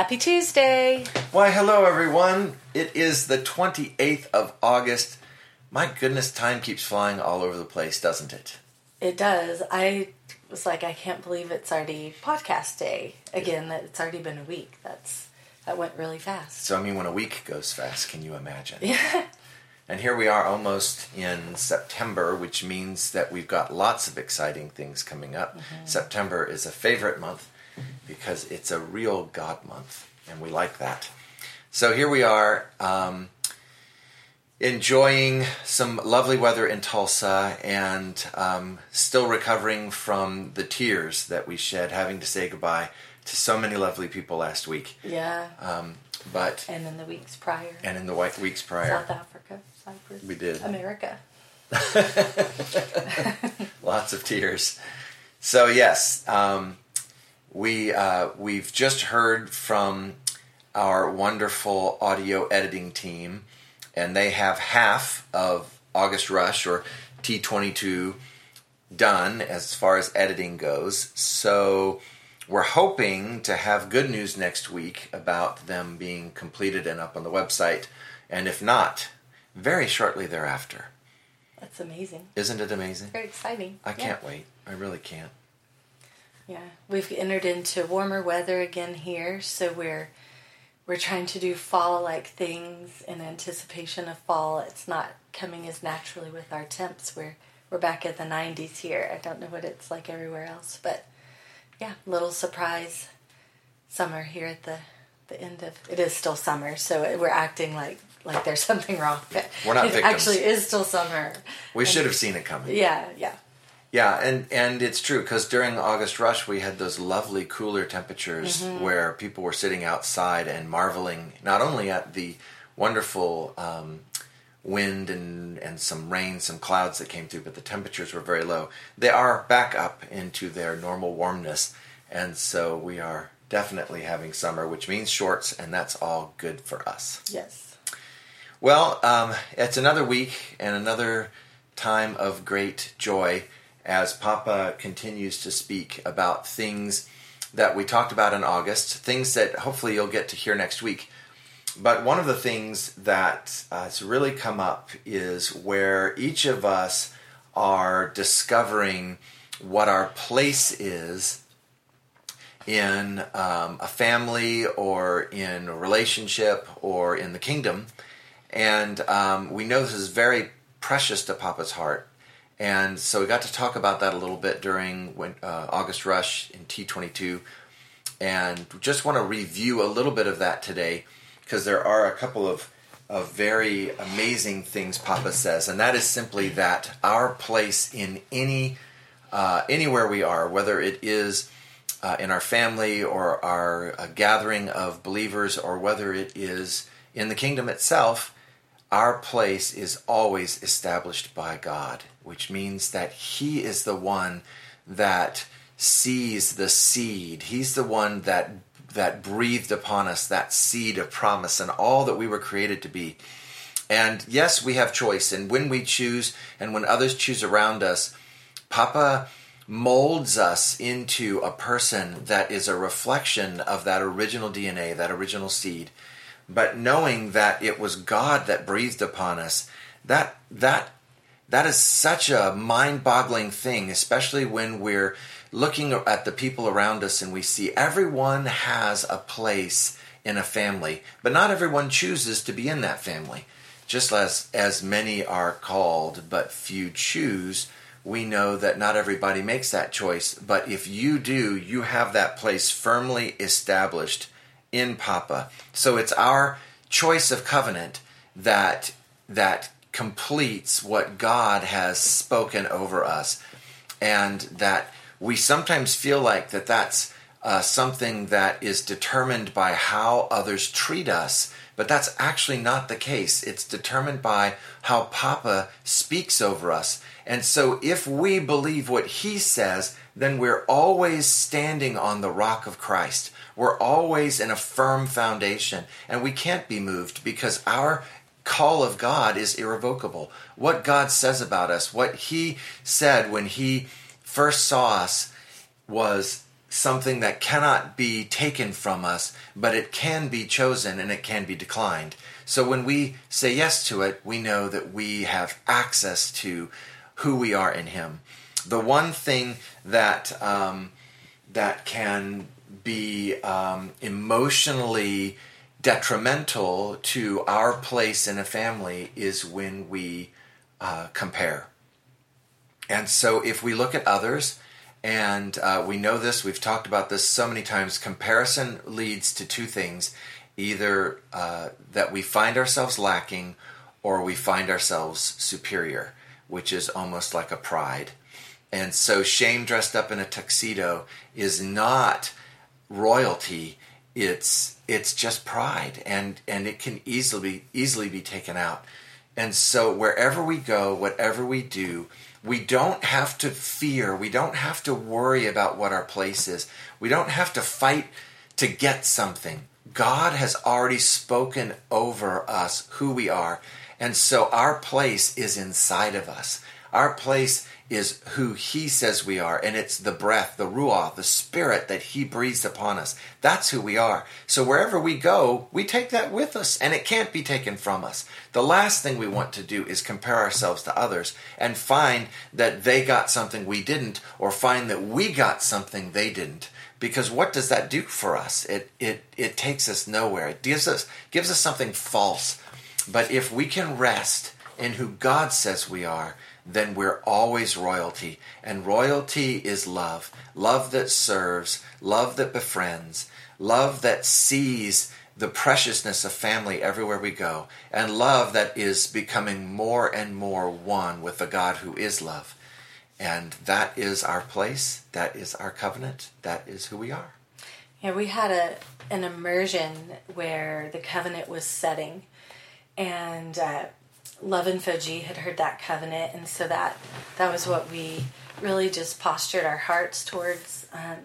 Happy Tuesday. Why, hello, everyone. It is the 28th of August. My goodness, time keeps flying all over the place, doesn't it? It does. I was like, I can't believe it's already podcast day again. That it's already been a week. That's that went really fast. So, I mean, when a week goes fast, can you imagine? Yeah. And here we are almost in September, which means that we've got lots of exciting things coming up. Mm-hmm. September is a favorite month because it's a real God month, and we like that. So here we are, um, enjoying some lovely weather in Tulsa and um, still recovering from the tears that we shed having to say goodbye to so many lovely people last week. Yeah. Um, but, and in the weeks prior, and in the white weeks prior. South Africa, Cyprus, We did. America. Lots of tears. So yes, um, we uh, we've just heard from our wonderful audio editing team, and they have half of August Rush or T22 done as far as editing goes. So we're hoping to have good news next week about them being completed and up on the website, and if not, very shortly thereafter. That's amazing. Isn't it amazing? Very exciting. I Yeah. can't wait. I really can't. Yeah, we've entered into warmer weather again here, so we're we're trying to do fall-like things in anticipation of fall. It's not coming as naturally with our temps. We're we're back at the 90s here. I don't know what it's like everywhere else, but yeah, little surprise summer here at the the end of it is still summer, so we're acting like like there's something wrong. But We're not it victims. actually is still summer. We should have seen it coming. Yeah, yeah. Yeah, and and it's true because during August rush we had those lovely cooler temperatures Mm-hmm. where people were sitting outside and marveling not only at the wonderful um, wind and and some rain, some clouds that came through, but the temperatures were very low. They are back up into their normal warmness, and so we are definitely having summer, which means shorts, and that's all good for us. Yes. Well, um, it's another week and another time of great joy as Papa continues to speak about things that we talked about in August, things that hopefully you'll get to hear next week. But one of the things that uh, has really come up is where each of us are discovering what our place is in um, a family or in a relationship or in the kingdom. And um, we know this is very precious to Papa's heart. And so we got to talk about that a little bit during when, uh, August Rush in T22. And just want to review a little bit of that today because there are a couple of, of very amazing things Papa says. And that is simply that our place in any uh, anywhere we are, whether it is uh, in our family or our uh, gathering of believers, or whether it is in the kingdom itself, our place is always established by God, which means that He is the one that sees the seed. He's the one that that breathed upon us that seed of promise and all that we were created to be. And yes, we have choice, and when we choose, and when others choose around us, Papa molds us into a person that is a reflection of that original DNA, that original seed. But knowing that it was God that breathed upon us, that that that is such a mind-boggling thing, especially when we're looking at the people around us and we see everyone has a place in a family, but not everyone chooses to be in that family. Just as as many are called, but few choose we know that not everybody makes that choice, but if you do, you have that place firmly established in Papa. So it's our choice of covenant that that completes what God has spoken over us, and that we sometimes feel like that that's uh, something that is determined by how others treat us. But that's actually not the case. It's determined by how Papa speaks over us. And so if we believe what he says, then we're always standing on the rock of Christ. We're always in a firm foundation. And we can't be moved because our call of God is irrevocable. What God says about us, what he said when he first saw us, was something that cannot be taken from us, but it can be chosen and it can be declined. So when we say yes to it, we know that we have access to who we are in Him. The one thing that um, that can be um, emotionally detrimental to our place in a family is when we uh, compare. And so if we look at others, and uh, we know this, we've talked about this so many times, comparison leads to two things either uh, that we find ourselves lacking or we find ourselves superior, which is almost like a pride. And so shame dressed up in a tuxedo is not royalty, it's it's just pride and and it can easily be easily be taken out. And so wherever we go, whatever we do, we don't have to fear, we don't have to worry about what our place is. We don't have to fight to get something. God has already spoken over us who we are. And so our place is inside of us. Our place is who He says we are, and it's the breath, the ruah, the spirit that He breathes upon us. That's who we are. So wherever we go, we take that with us, and it can't be taken from us. The last thing we want to do is compare ourselves to others and find that they got something we didn't, or find that we got something they didn't. Because what does that do for us? It it it takes us nowhere. It gives us gives us something false. But if we can rest in who God says we are, then we're always royalty. And royalty is love. Love that serves, love that befriends, love that sees the preciousness of family everywhere we go, and love that is becoming more and more one with the God who is love. And that is our place, that is our covenant, that is who we are. Yeah, we had a an immersion where the covenant was setting, and uh, Love and Foji had heard that covenant, and so that that was what we really just postured our hearts towards, um,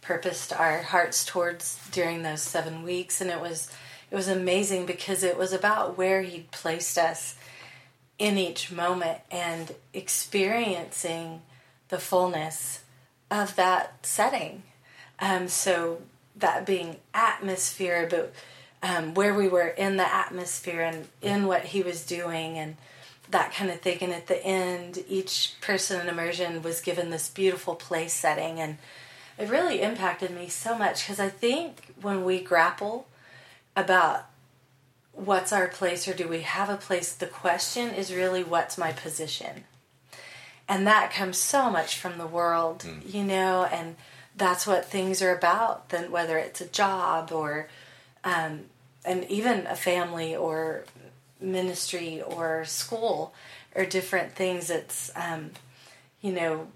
purposed our hearts towards during those seven weeks, and it was it was amazing because it was about where He'd placed us in each moment and experiencing the fullness of that setting. Um, so that being atmosphere, but um, where we were in the atmosphere and in what he was doing and that kind of thing. And at the end, each person in immersion was given this beautiful place setting. And it really impacted me so much because I think when we grapple about what's our place or do we have a place, the question is really what's my position? And that comes so much from the world, mm. you know, and that's what things are about, then whether it's a job or um, and even a family or ministry or school or different things. It's, um, you know,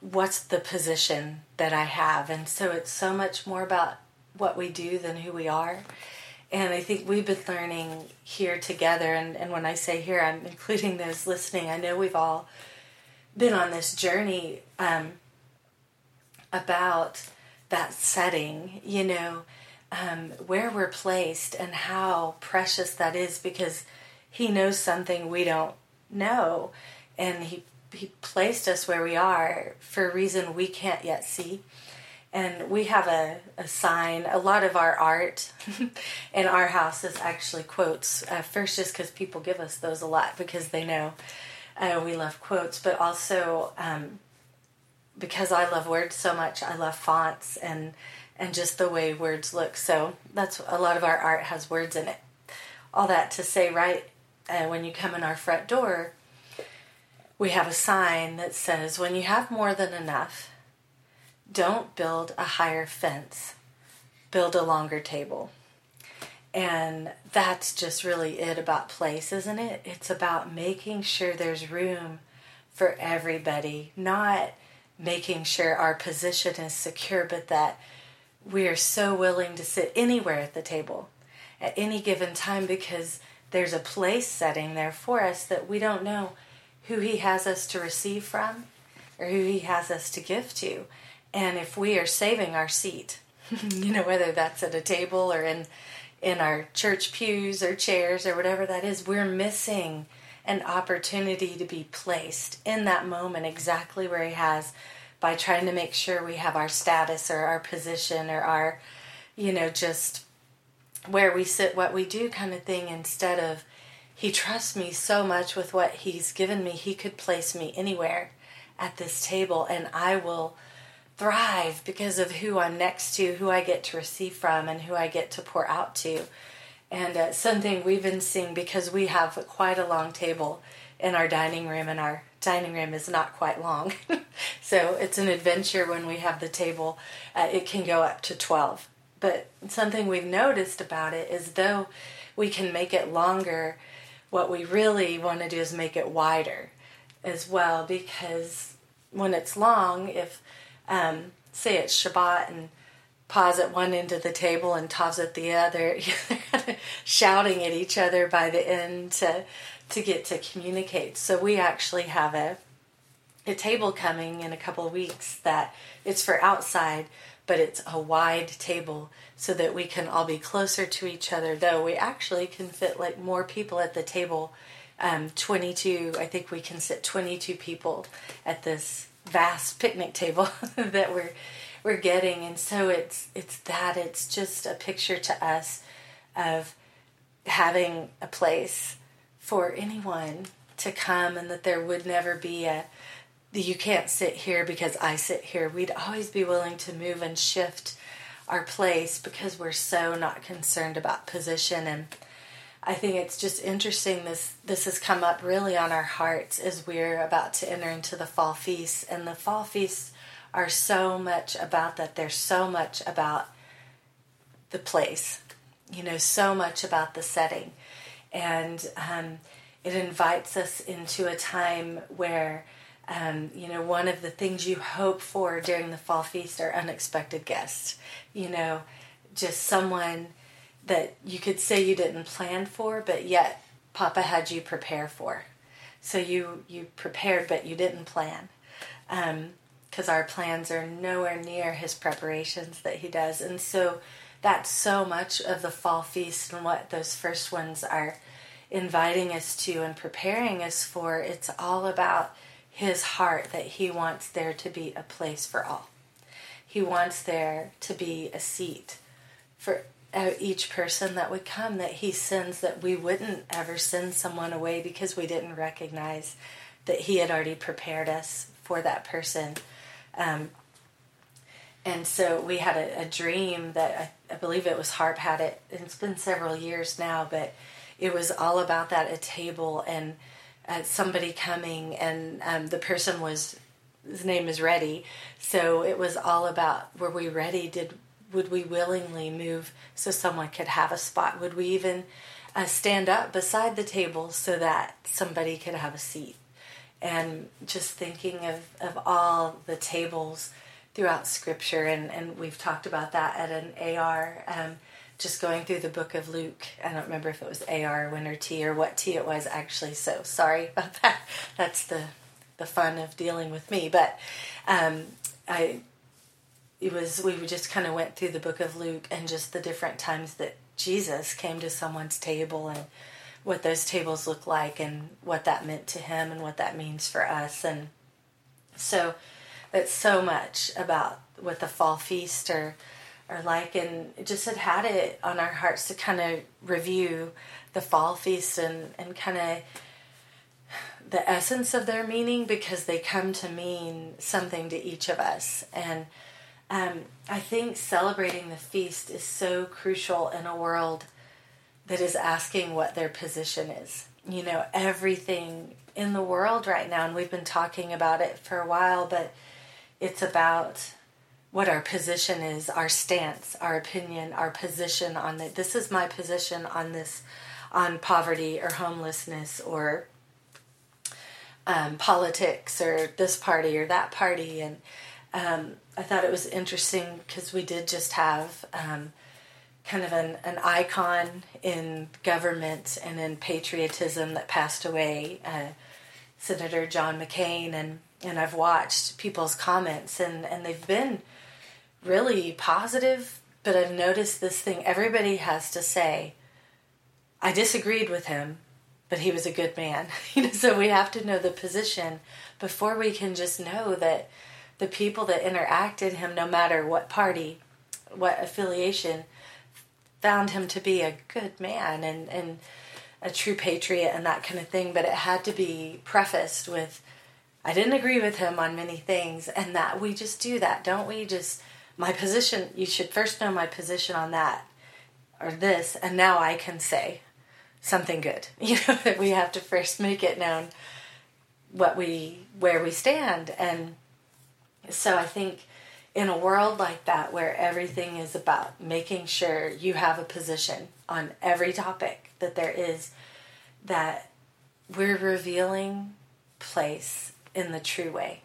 what's the position that I have? And so it's so much more about what we do than who we are. And I think we've been learning here together. And, and when I say here, I'm including those listening. I know we've all been on this journey um, about that setting, you know, um, where we're placed and how precious that is because He knows something we don't know, and He He placed us where we are for a reason we can't yet see. And we have a, a sign. A lot of our art in our house is actually quotes. Uh, first, just because people give us those a lot because they know uh, we love quotes, but also um, because I love words so much, I love fonts and and just the way words look. So that's a lot of our art has words in it. All that to say, right uh, when you come in our front door, we have a sign that says, "When you have more than enough, don't build a higher fence, build a longer table." And that's just really it about place, isn't it? It's about making sure there's room for everybody, not making sure our position is secure, but that we are so willing to sit anywhere at the table at any given time because there's a place setting there for us that we don't know who He has us to receive from or who He has us to give to. And if we are saving our seat, you know, whether that's at a table or in in our church pews or chairs or whatever that is, we're missing an opportunity to be placed in that moment exactly where He has by trying to make sure we have our status or our position or our, you know, just where we sit, what we do kind of thing, instead of he trusts me so much with what he's given me, he could place me anywhere at this table and I will thrive because of who I'm next to, who I get to receive from, and who I get to pour out to. And uh, something we've been seeing because we have quite a long table in our dining room, and our dining room is not quite long. so it's an adventure when we have the table. Uh, it can go up to 12. But something we've noticed about it is though we can make it longer, what we really want to do is make it wider as well because when it's long, if um, say it's Shabbat and Pa's at one end of the table and Tav's at the other, shouting at each other by the end to to get to communicate. So we actually have a a table coming in a couple of weeks that it's for outside, but it's a wide table so that we can all be closer to each other. Though we actually can fit like more people at the table. Um, 22, I think we can sit 22 people at this vast picnic table that we're we're getting and so it's it's that it's just a picture to us of having a place for anyone to come and that there would never be a you can't sit here because I sit here. We'd always be willing to move and shift our place because we're so not concerned about position. And I think it's just interesting this this has come up really on our hearts as we're about to enter into the fall feasts and the fall feasts are so much about that. They're so much about the place you know so much about the setting and um, it invites us into a time where um, you know one of the things you hope for during the fall feast are unexpected guests. You know just someone that you could say you didn't plan for, but yet Papa had you prepare for. So you you prepared, but you didn't plan, because um, our plans are nowhere near his preparations that he does, and so that's so much of the fall feast and what those first ones are inviting us to and preparing us for. It's all about his heart that he wants there to be a place for all. He wants there to be a seat for each person that would come that he sends that we wouldn't ever send someone away because we didn't recognize that he had already prepared us for that person um, and so we had a, a dream that I, I, believe it was harp had it it's been several years now but it was all about that a table and uh, somebody coming and um, the person was his name is ready so it was all about were we ready did would we willingly move so someone could have a spot? Would we even uh, stand up beside the table so that somebody could have a seat? And just thinking of, of all the tables throughout Scripture, and, and we've talked about that at an AR. Um, just going through the book of Luke. I don't remember if it was AR, Winter T, or what T it was actually. So sorry about that. That's the the fun of dealing with me. But um, I it was we just kind of went through the book of Luke and just the different times that Jesus came to someone's table and what those tables look like and what that meant to him and what that means for us and so it's so much about what the fall feast are are like and just had had it on our hearts to kind of review the fall feast and and kind of the essence of their meaning because they come to mean something to each of us and um, I think celebrating the feast is so crucial in a world that is asking what their position is. You know, everything in the world right now, and we've been talking about it for a while, but it's about what our position is, our stance, our opinion, our position on it. This is my position on this, on poverty or homelessness or um, politics or this party or that party. And um, I thought it was interesting because we did just have um, kind of an, an icon in government and in patriotism that passed away, uh, Senator John McCain, and, and I've watched people's comments and, and they've been really positive, but I've noticed this thing everybody has to say, I disagreed with him, but he was a good man. you know, so we have to know the position before we can just know that the people that interacted him, no matter what party, what affiliation, found him to be a good man and, and a true patriot and that kind of thing. But it had to be prefaced with, I didn't agree with him on many things, and that we just do that, don't we? Just my position, you should first know my position on that or this, and now I can say something good. You know, that we have to first make it known what we where we stand and so I think in a world like that where everything is about making sure you have a position on every topic that there is that we're revealing place in the true way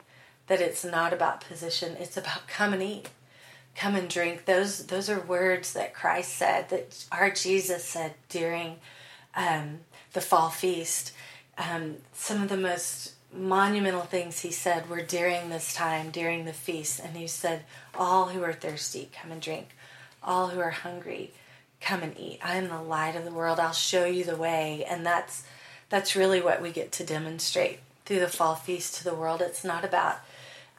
that it's not about position it's about come and eat come and drink those those are words that christ said that our jesus said during um, the fall feast um, some of the most monumental things he said were during this time, during the feast. And he said, All who are thirsty, come and drink. All who are hungry, come and eat. I am the light of the world. I'll show you the way. And that's that's really what we get to demonstrate through the fall feast to the world. It's not about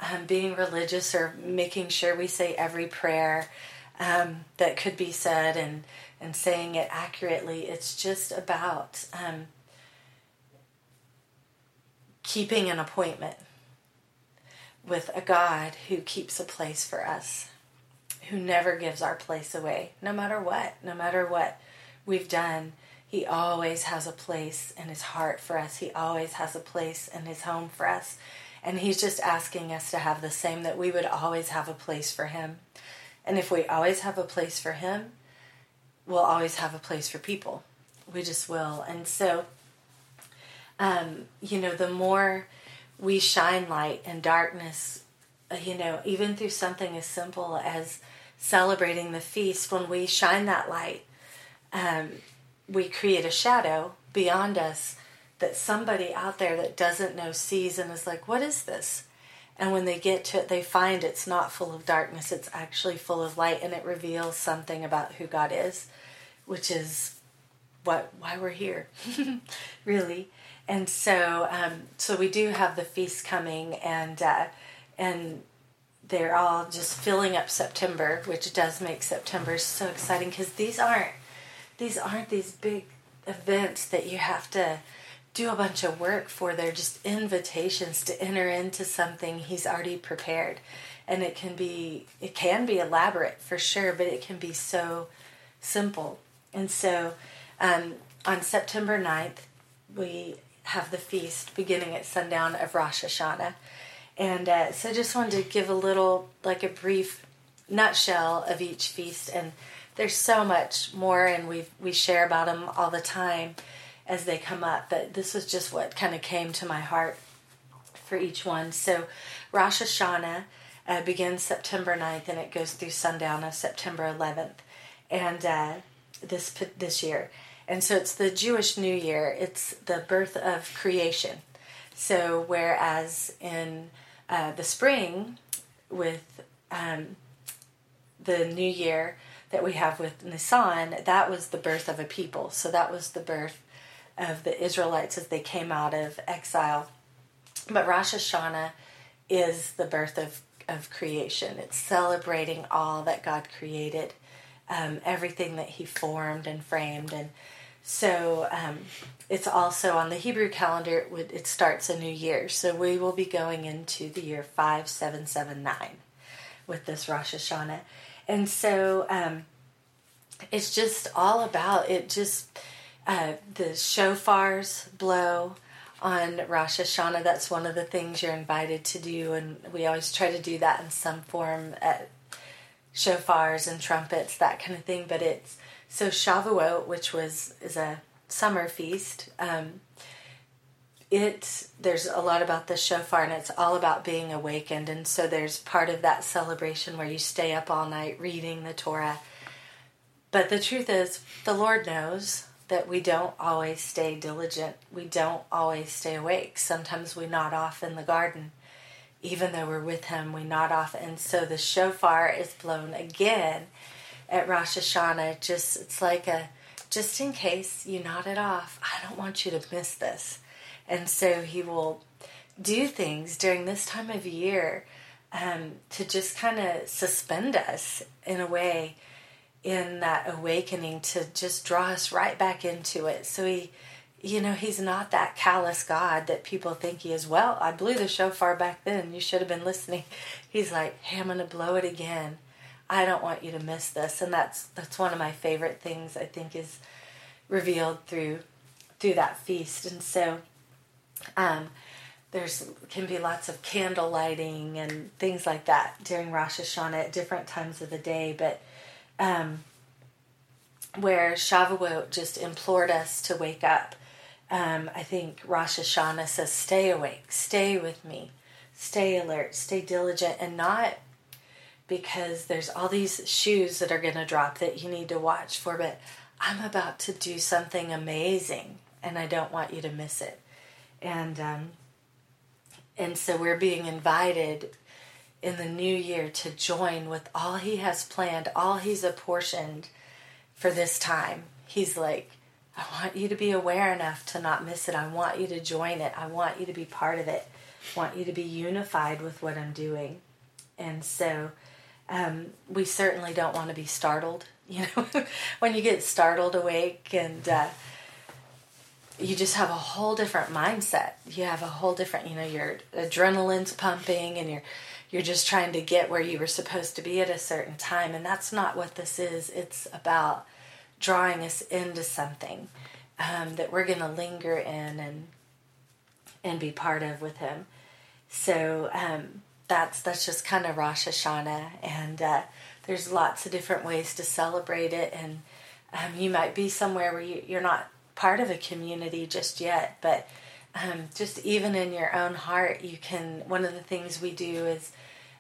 um, being religious or making sure we say every prayer um, that could be said and and saying it accurately. It's just about um, keeping an appointment with a God who keeps a place for us, who never gives our place away, no matter what, no matter what we've done. He always has a place in his heart for us. He always has a place in his home for us. And he's just asking us to have the same, that we would always have a place for him. And if we always have a place for him, we'll always have a place for people. We just will. And so um, you know, the more we shine light and darkness, uh, you know, even through something as simple as celebrating the feast, when we shine that light, um, we create a shadow beyond us that somebody out there that doesn't know sees and is like, what is this? And when they get to it, they find it's not full of darkness, it's actually full of light, and it reveals something about who God is, which is what why we're here, really and so um, so we do have the feast coming and uh, and they're all just filling up September, which does make September so exciting because these aren't these aren't these big events that you have to do a bunch of work for. They're just invitations to enter into something he's already prepared. And it can be it can be elaborate for sure, but it can be so simple. And so um, on September 9th, we have the feast beginning at sundown of Rosh Hashanah. And uh, so I just wanted to give a little, like a brief nutshell of each feast. And there's so much more, and we we share about them all the time as they come up. But this was just what kind of came to my heart for each one. So Rosh Hashanah uh, begins September 9th, and it goes through sundown of September 11th. And uh, this this year, and so it's the Jewish New Year, it's the birth of creation. So, whereas in uh, the spring, with um, the New Year that we have with Nisan, that was the birth of a people. So, that was the birth of the Israelites as they came out of exile. But Rosh Hashanah is the birth of, of creation, it's celebrating all that God created, um, everything that He formed and framed. And so um, it's also on the Hebrew calendar. It, would, it starts a new year. So we will be going into the year five seven seven nine with this Rosh Hashanah, and so um, it's just all about it. Just uh, the shofars blow on Rosh Hashanah. That's one of the things you're invited to do, and we always try to do that in some form at shofars and trumpets, that kind of thing. But it's so Shavuot, which was is a summer feast, um, it there's a lot about the shofar, and it's all about being awakened. And so there's part of that celebration where you stay up all night reading the Torah. But the truth is, the Lord knows that we don't always stay diligent. We don't always stay awake. Sometimes we nod off in the garden. Even though we're with Him, we nod off. And so the shofar is blown again at Rosh Hashanah. Just it's like a just in case you nod it off. I don't want you to miss this, and so he will do things during this time of year um, to just kind of suspend us in a way in that awakening to just draw us right back into it. So he, you know, he's not that callous God that people think he is. Well, I blew the shofar back then. You should have been listening. He's like, hey, I'm going to blow it again. I don't want you to miss this. And that's that's one of my favorite things I think is revealed through through that feast. And so um, there's can be lots of candle lighting and things like that during Rosh Hashanah at different times of the day. But um, where Shavuot just implored us to wake up, um, I think Rosh Hashanah says, "Stay awake, stay with me, stay alert, stay diligent," and not because there's all these shoes that are going to drop that you need to watch for, but I'm about to do something amazing, and I don't want you to miss it. And um, and so we're being invited in the new year to join with all He has planned, all He's apportioned for this time. He's like, I want you to be aware enough to not miss it. I want you to join it. I want you to be part of it. I want you to be unified with what I'm doing. And so um, we certainly don't want to be startled. You know, when you get startled awake and uh, you just have a whole different mindset. You have a whole different, you know, your adrenaline's pumping and you're you're just trying to get where you were supposed to be at a certain time and that's not what this is. It's about drawing us into something um, that we're going to linger in and and be part of with him. So um, that's that's just kind of Rosh Hashanah, and uh, there's lots of different ways to celebrate it. And um, you might be somewhere where you, you're not part of a community just yet, but um, just even in your own heart, you can. One of the things we do is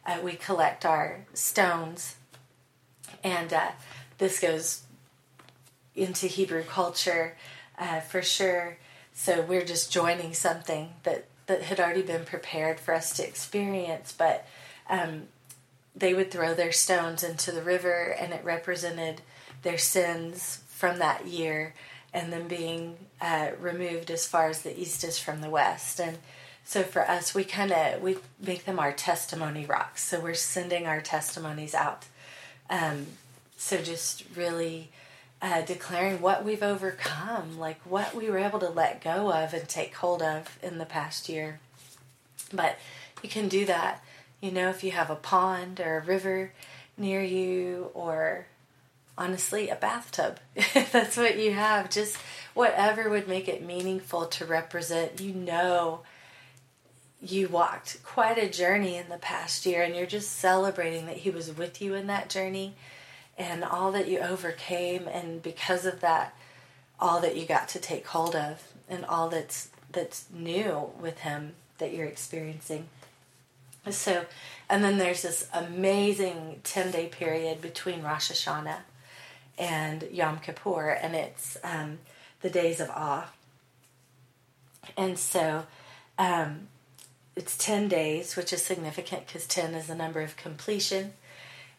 uh, we collect our stones, and uh, this goes into Hebrew culture uh, for sure. So we're just joining something that that had already been prepared for us to experience, but. Um, they would throw their stones into the river, and it represented their sins from that year and then being uh, removed as far as the east is from the west. And so for us, we kind of we make them our testimony rocks. So we're sending our testimonies out. Um, so just really uh, declaring what we've overcome, like what we were able to let go of and take hold of in the past year. But you can do that, you know, if you have a pond or a river near you or honestly a bathtub. That's what you have. Just whatever would make it meaningful to represent. You know, you walked quite a journey in the past year, and you're just celebrating that He was with you in that journey and all that you overcame, and because of that, all that you got to take hold of, and all that's that's new with Him that you're experiencing. So, and then there's this amazing 10 day period between Rosh Hashanah and Yom Kippur, and it's um, the days of awe. And so um, it's 10 days, which is significant because 10 is the number of completion.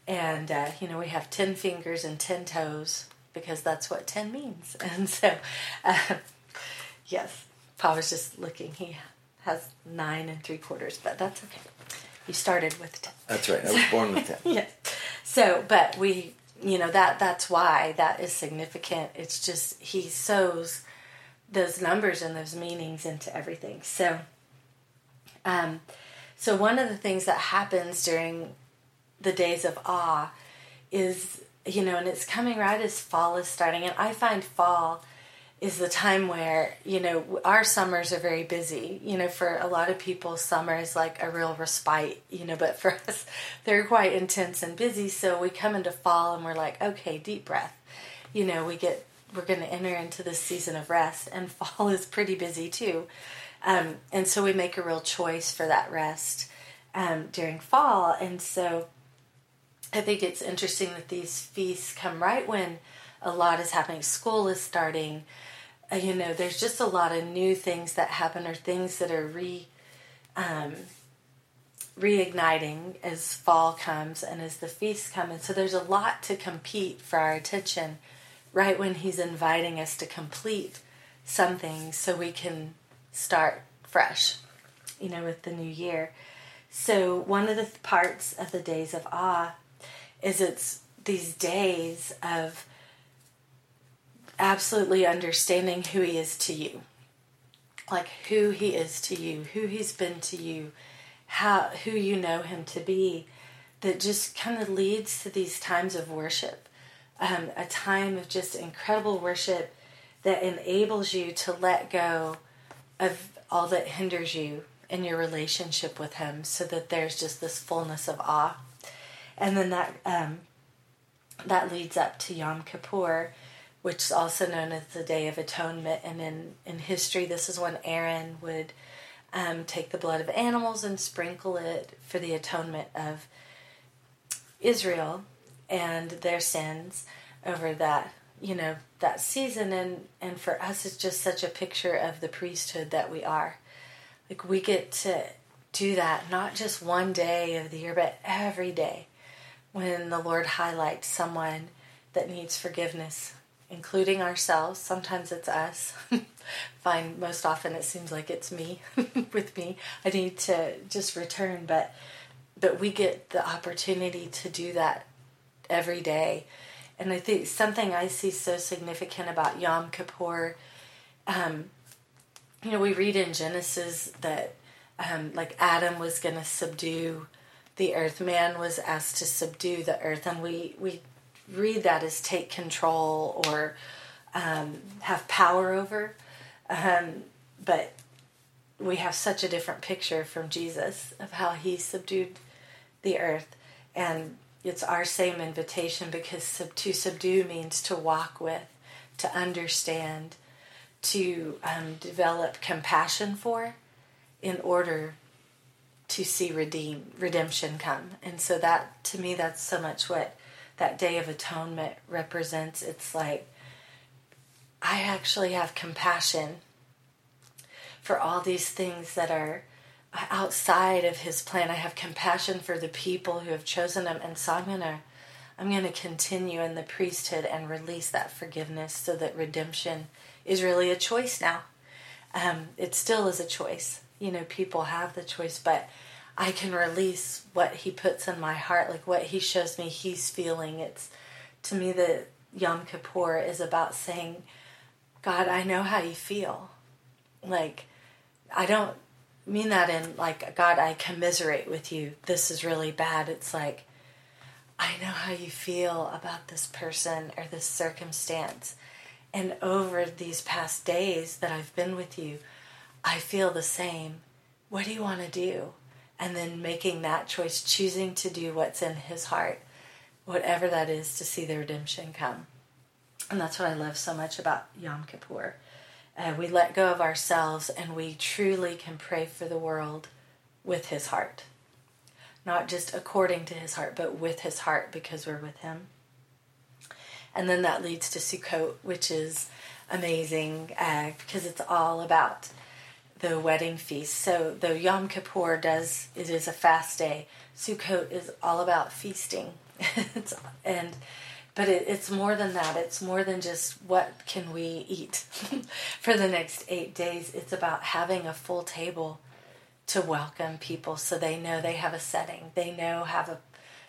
And, uh, you know, we have 10 fingers and 10 toes because that's what 10 means. And so, uh, yes, Pa was just looking. He has nine and three quarters, but that's okay. You started with 10. That's right. I was born with 10. yes. So, but we you know that that's why that is significant. It's just he sews those numbers and those meanings into everything. So um so one of the things that happens during the days of awe is you know and it's coming right as fall is starting. And i find fall is the time where you know our summers are very busy. You know for a lot of people summer is like a real respite you know but for us they're quite intense and busy. So we come into fall and we're like okay deep breath. You know we get we're going to enter into this season of rest and fall is pretty busy too. Um, and so we make a real choice for that rest um, during fall. And so i think it's interesting that these feasts come right when a lot is happening. School is starting you know, there's just a lot of new things that happen or things that are re um, reigniting as fall comes and as the feasts come. And so there's a lot to compete for our attention right when he's inviting us to complete something so we can start fresh, you know, with the new year. So, one of the parts of the days of awe is it's these days of absolutely understanding who He is to you. Like who He is to you, who He's been to you, how who you know Him to be, that just kind of leads to these times of worship. Um, a time of just incredible worship that enables you to let go of all that hinders you in your relationship with Him so that there's just this fullness of awe. And then that um, that leads up to Yom Kippur, which is also known as the Day of Atonement. And in, in history, this is when Aaron would um, take the blood of animals and sprinkle it for the atonement of Israel and their sins over that, you know, that season. And, and for us, it's just such a picture of the priesthood that we are. Like we get to do that not just one day of the year, but every day when the Lord highlights someone that needs forgiveness, including ourselves. Sometimes it's us. Fine, most often it seems like it's me with me. I need to just return, but but we get the opportunity to do that every day. And I think something I see so significant about Yom Kippur, um, you know, we read in Genesis that um, like Adam was going to subdue the earth. Man was asked to subdue the earth, and we we read that as take control or um, have power over. Um, but we have such a different picture from Jesus of how he subdued the earth, and it's our same invitation because sub- to subdue means to walk with, to understand, to um, develop compassion for, in order to see redeem redemption come. And so that to me that's so much what that day of atonement represents. It's like I actually have compassion for all these things that are outside of his plan. I have compassion for the people who have chosen him and so I'm gonna I'm gonna continue in the priesthood and release that forgiveness so that redemption is really a choice now. Um, it still is a choice you know, people have the choice, but I can release what he puts in my heart, like what he shows me he's feeling. It's to me that Yom Kippur is about saying, God, I know how you feel. Like, I don't mean that in like, God, I commiserate with you. This is really bad. It's like, I know how you feel about this person or this circumstance. And over these past days that I've been with you, I feel the same. What do you want to do? And then making that choice, choosing to do what's in his heart, whatever that is, to see the redemption come. And that's what I love so much about Yom Kippur. Uh, we let go of ourselves and we truly can pray for the world with his heart. Not just according to his heart, but with his heart because we're with him. And then that leads to Sukkot, which is amazing uh, because it's all about the wedding feast. So the Yom Kippur does it is a fast day. Sukkot is all about feasting, and but it, it's more than that. It's more than just what can we eat for the next eight days. It's about having a full table to welcome people, so they know they have a setting. They know have a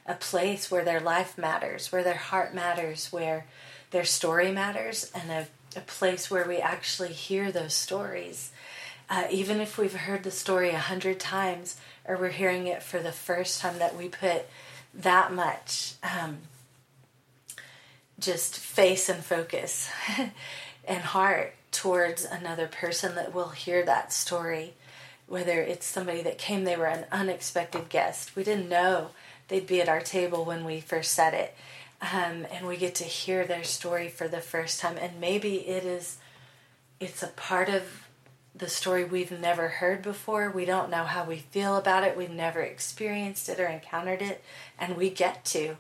a place where their life matters, where their heart matters, where their story matters, and a, a place where we actually hear those stories uh, even if we've heard the story a hundred times or we're hearing it for the first time, that we put that much um, just face and focus and heart towards another person that will hear that story. Whether it's somebody that came, they were an unexpected guest. We didn't know they'd be at our table when we first said it. Um, and we get to hear their story for the first time. And maybe it is, it's a part of the story we've never heard before. We don't know how we feel about it. We've never experienced it or encountered it. And we get to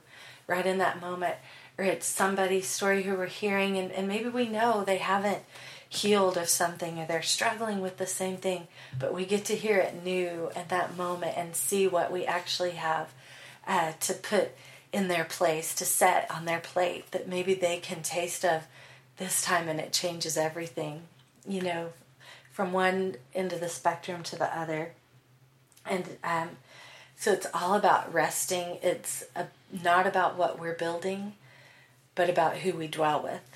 right in that moment. Or it's somebody's story who we're hearing, and, and maybe we know they haven't healed of something or they're struggling with the same thing, but we get to hear it new at that moment and see what we actually have uh, to put in their place, to set on their plate that maybe they can taste of this time and it changes everything. You know, from one end of the spectrum to the other. And um, So it's all about resting. It's a, not about what we're building, but about who we dwell with.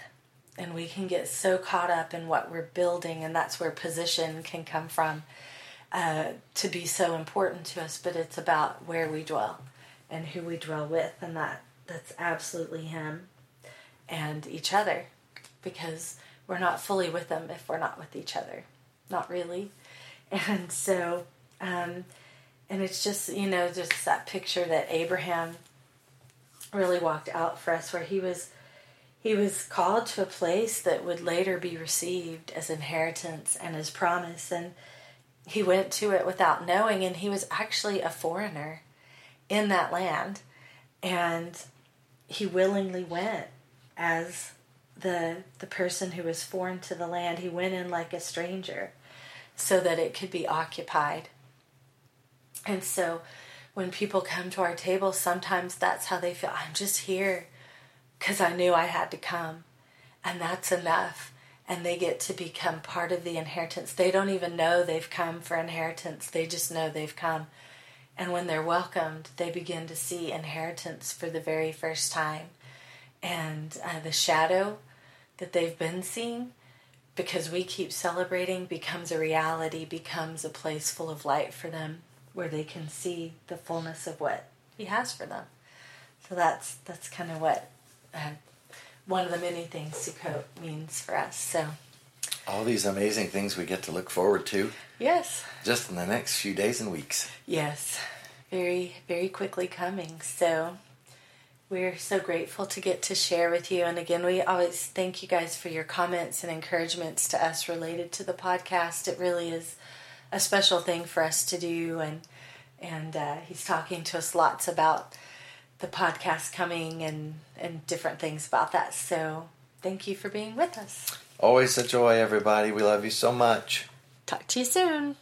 And we can get so caught up in what we're building, and that's where position can come from uh, to be so important to us. But it's about where we dwell and who we dwell with, and that that's absolutely Him and each other, because we're not fully with Him if we're not with each other, not really. And so, um, and it's just you know just that picture that Abraham really walked out for us, where he was he was called to a place that would later be received as inheritance and as promise. And he went to it without knowing and he was actually a foreigner in that land. And he willingly went as the the person who was foreign to the land. He went in like a stranger so that it could be occupied and so when people come to our table sometimes that's how they feel i'm just here because I knew I had to come. And that's enough. And they get to become part of the inheritance. They don't even know they've come for inheritance, they just know they've come. And when they're welcomed, they begin to see inheritance for the very first time. And uh, the shadow that they've been seeing, because we keep celebrating, becomes a reality, becomes a place full of light for them where they can see the fullness of what He has for them. So that's that's kind of what uh, one of the many things Sukkot means for us. So, all these amazing things we get to look forward to. Yes. Just in the next few days and weeks. Yes. Very, very quickly coming. So, we're so grateful to get to share with you. And again, we always thank you guys for your comments and encouragements to us related to the podcast. It really is a special thing for us to do. And and uh, he's talking to us lots about the podcast coming and and different things about that. So thank you for being with us. Always a joy, everybody. We love you so much. Talk to you soon.